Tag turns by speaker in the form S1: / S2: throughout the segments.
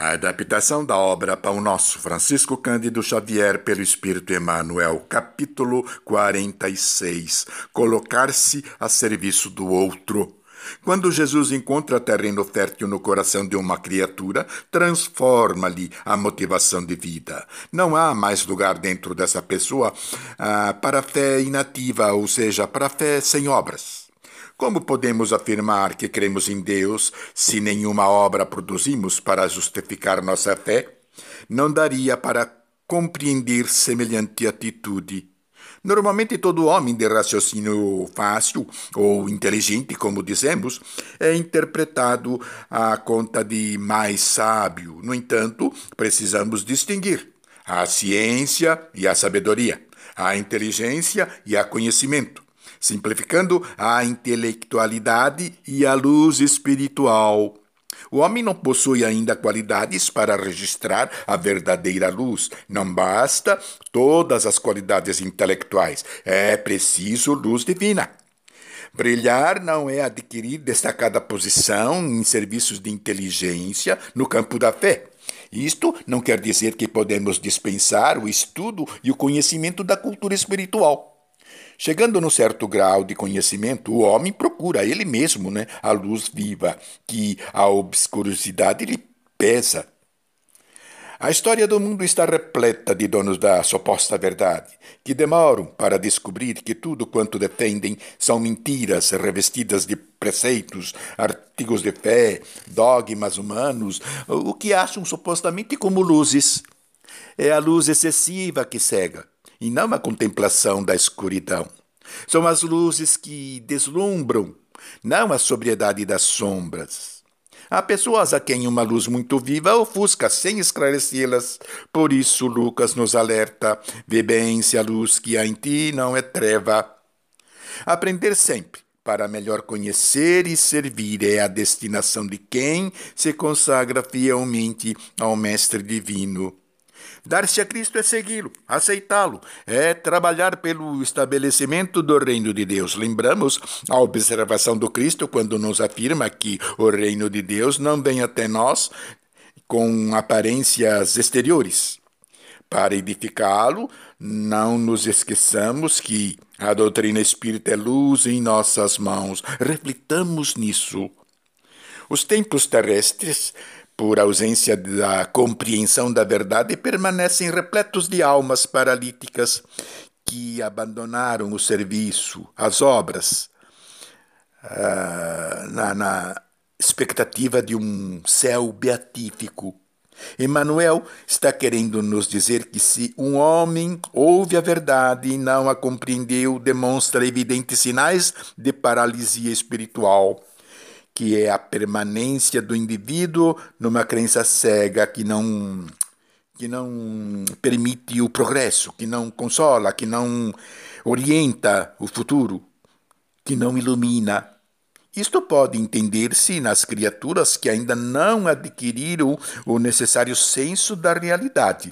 S1: A adaptação da obra Pão Nosso, Francisco Cândido Xavier, pelo Espírito Emmanuel, capítulo 46. Colocar-se a serviço do outro. Quando Jesus encontra terreno fértil no coração de uma criatura, transforma-lhe a motivação de vida. Não há mais lugar dentro dessa pessoa ah, para fé inativa, ou seja, para fé sem obras. Como podemos afirmar que cremos em Deus se nenhuma obra produzimos para justificar nossa fé? Não daria para compreender semelhante atitude. Normalmente, todo homem de raciocínio fácil ou inteligente, como dizemos, é interpretado à conta de mais sábio. No entanto, precisamos distinguir a ciência e a sabedoria, a inteligência e a conhecimento simplificando a intelectualidade e a luz espiritual. O homem não possui ainda qualidades para registrar a verdadeira luz. Não basta todas as qualidades intelectuais. É preciso luz divina. Brilhar não é adquirir destacada posição em serviços de inteligência no campo da fé. Isto não quer dizer que podemos dispensar o estudo e o conhecimento da cultura espiritual. Chegando num certo grau de conhecimento, o homem procura ele mesmo né, a luz viva, que a obscuridade lhe pesa. A história do mundo está repleta de donos da suposta verdade, que demoram para descobrir que tudo quanto defendem são mentiras revestidas de preceitos, artigos de fé, dogmas humanos, o que acham supostamente como luzes. É a luz excessiva que cega e não a contemplação da escuridão. São as luzes que deslumbram, não a sobriedade das sombras. Há pessoas a quem uma luz muito viva ofusca sem esclarecê-las. Por isso, Lucas nos alerta: vê bem se a luz que há em ti não é treva. Aprender sempre, para melhor conhecer e servir, é a destinação de quem se consagra fielmente ao Mestre Divino. Dar-se a Cristo é segui-lo, aceitá-lo, é trabalhar pelo estabelecimento do reino de Deus. Lembramos a observação do Cristo quando nos afirma que o reino de Deus não vem até nós com aparências exteriores. Para edificá-lo, não nos esqueçamos que a doutrina espírita é luz em nossas mãos. Reflitamos nisso. Os tempos terrestres por ausência da compreensão da verdade, permanecem repletos de almas paralíticas que abandonaram o serviço, as obras, uh, na, na expectativa de um céu beatífico. Emmanuel está querendo nos dizer que se um homem ouve a verdade e não a compreendeu, demonstra evidentes sinais de paralisia espiritual que é a permanência do indivíduo numa crença cega que não que não permite o progresso, que não consola, que não orienta o futuro, que não ilumina. Isto pode entender-se nas criaturas que ainda não adquiriram o necessário senso da realidade.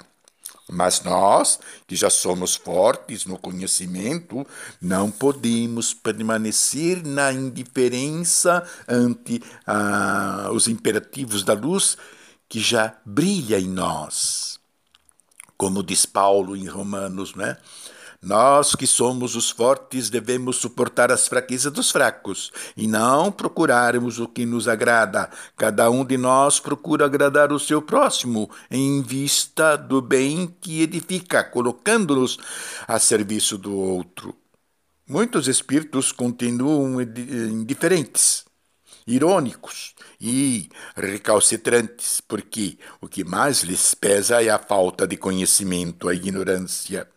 S1: Mas nós, que já somos fortes no conhecimento, não podemos permanecer na indiferença ante ah, os imperativos da luz que já brilha em nós. Como diz Paulo em Romanos, né? Nós que somos os fortes devemos suportar as fraquezas dos fracos e não procurarmos o que nos agrada. Cada um de nós procura agradar o seu próximo em vista do bem que edifica, colocando-nos a serviço do outro. Muitos espíritos continuam indiferentes, irônicos e recalcitrantes, porque o que mais lhes pesa é a falta de conhecimento, a ignorância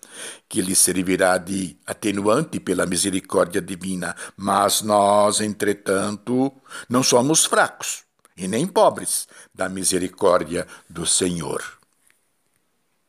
S1: que lhe servirá de atenuante pela misericórdia divina. Mas nós, entretanto, não somos fracos e nem pobres da misericórdia do Senhor.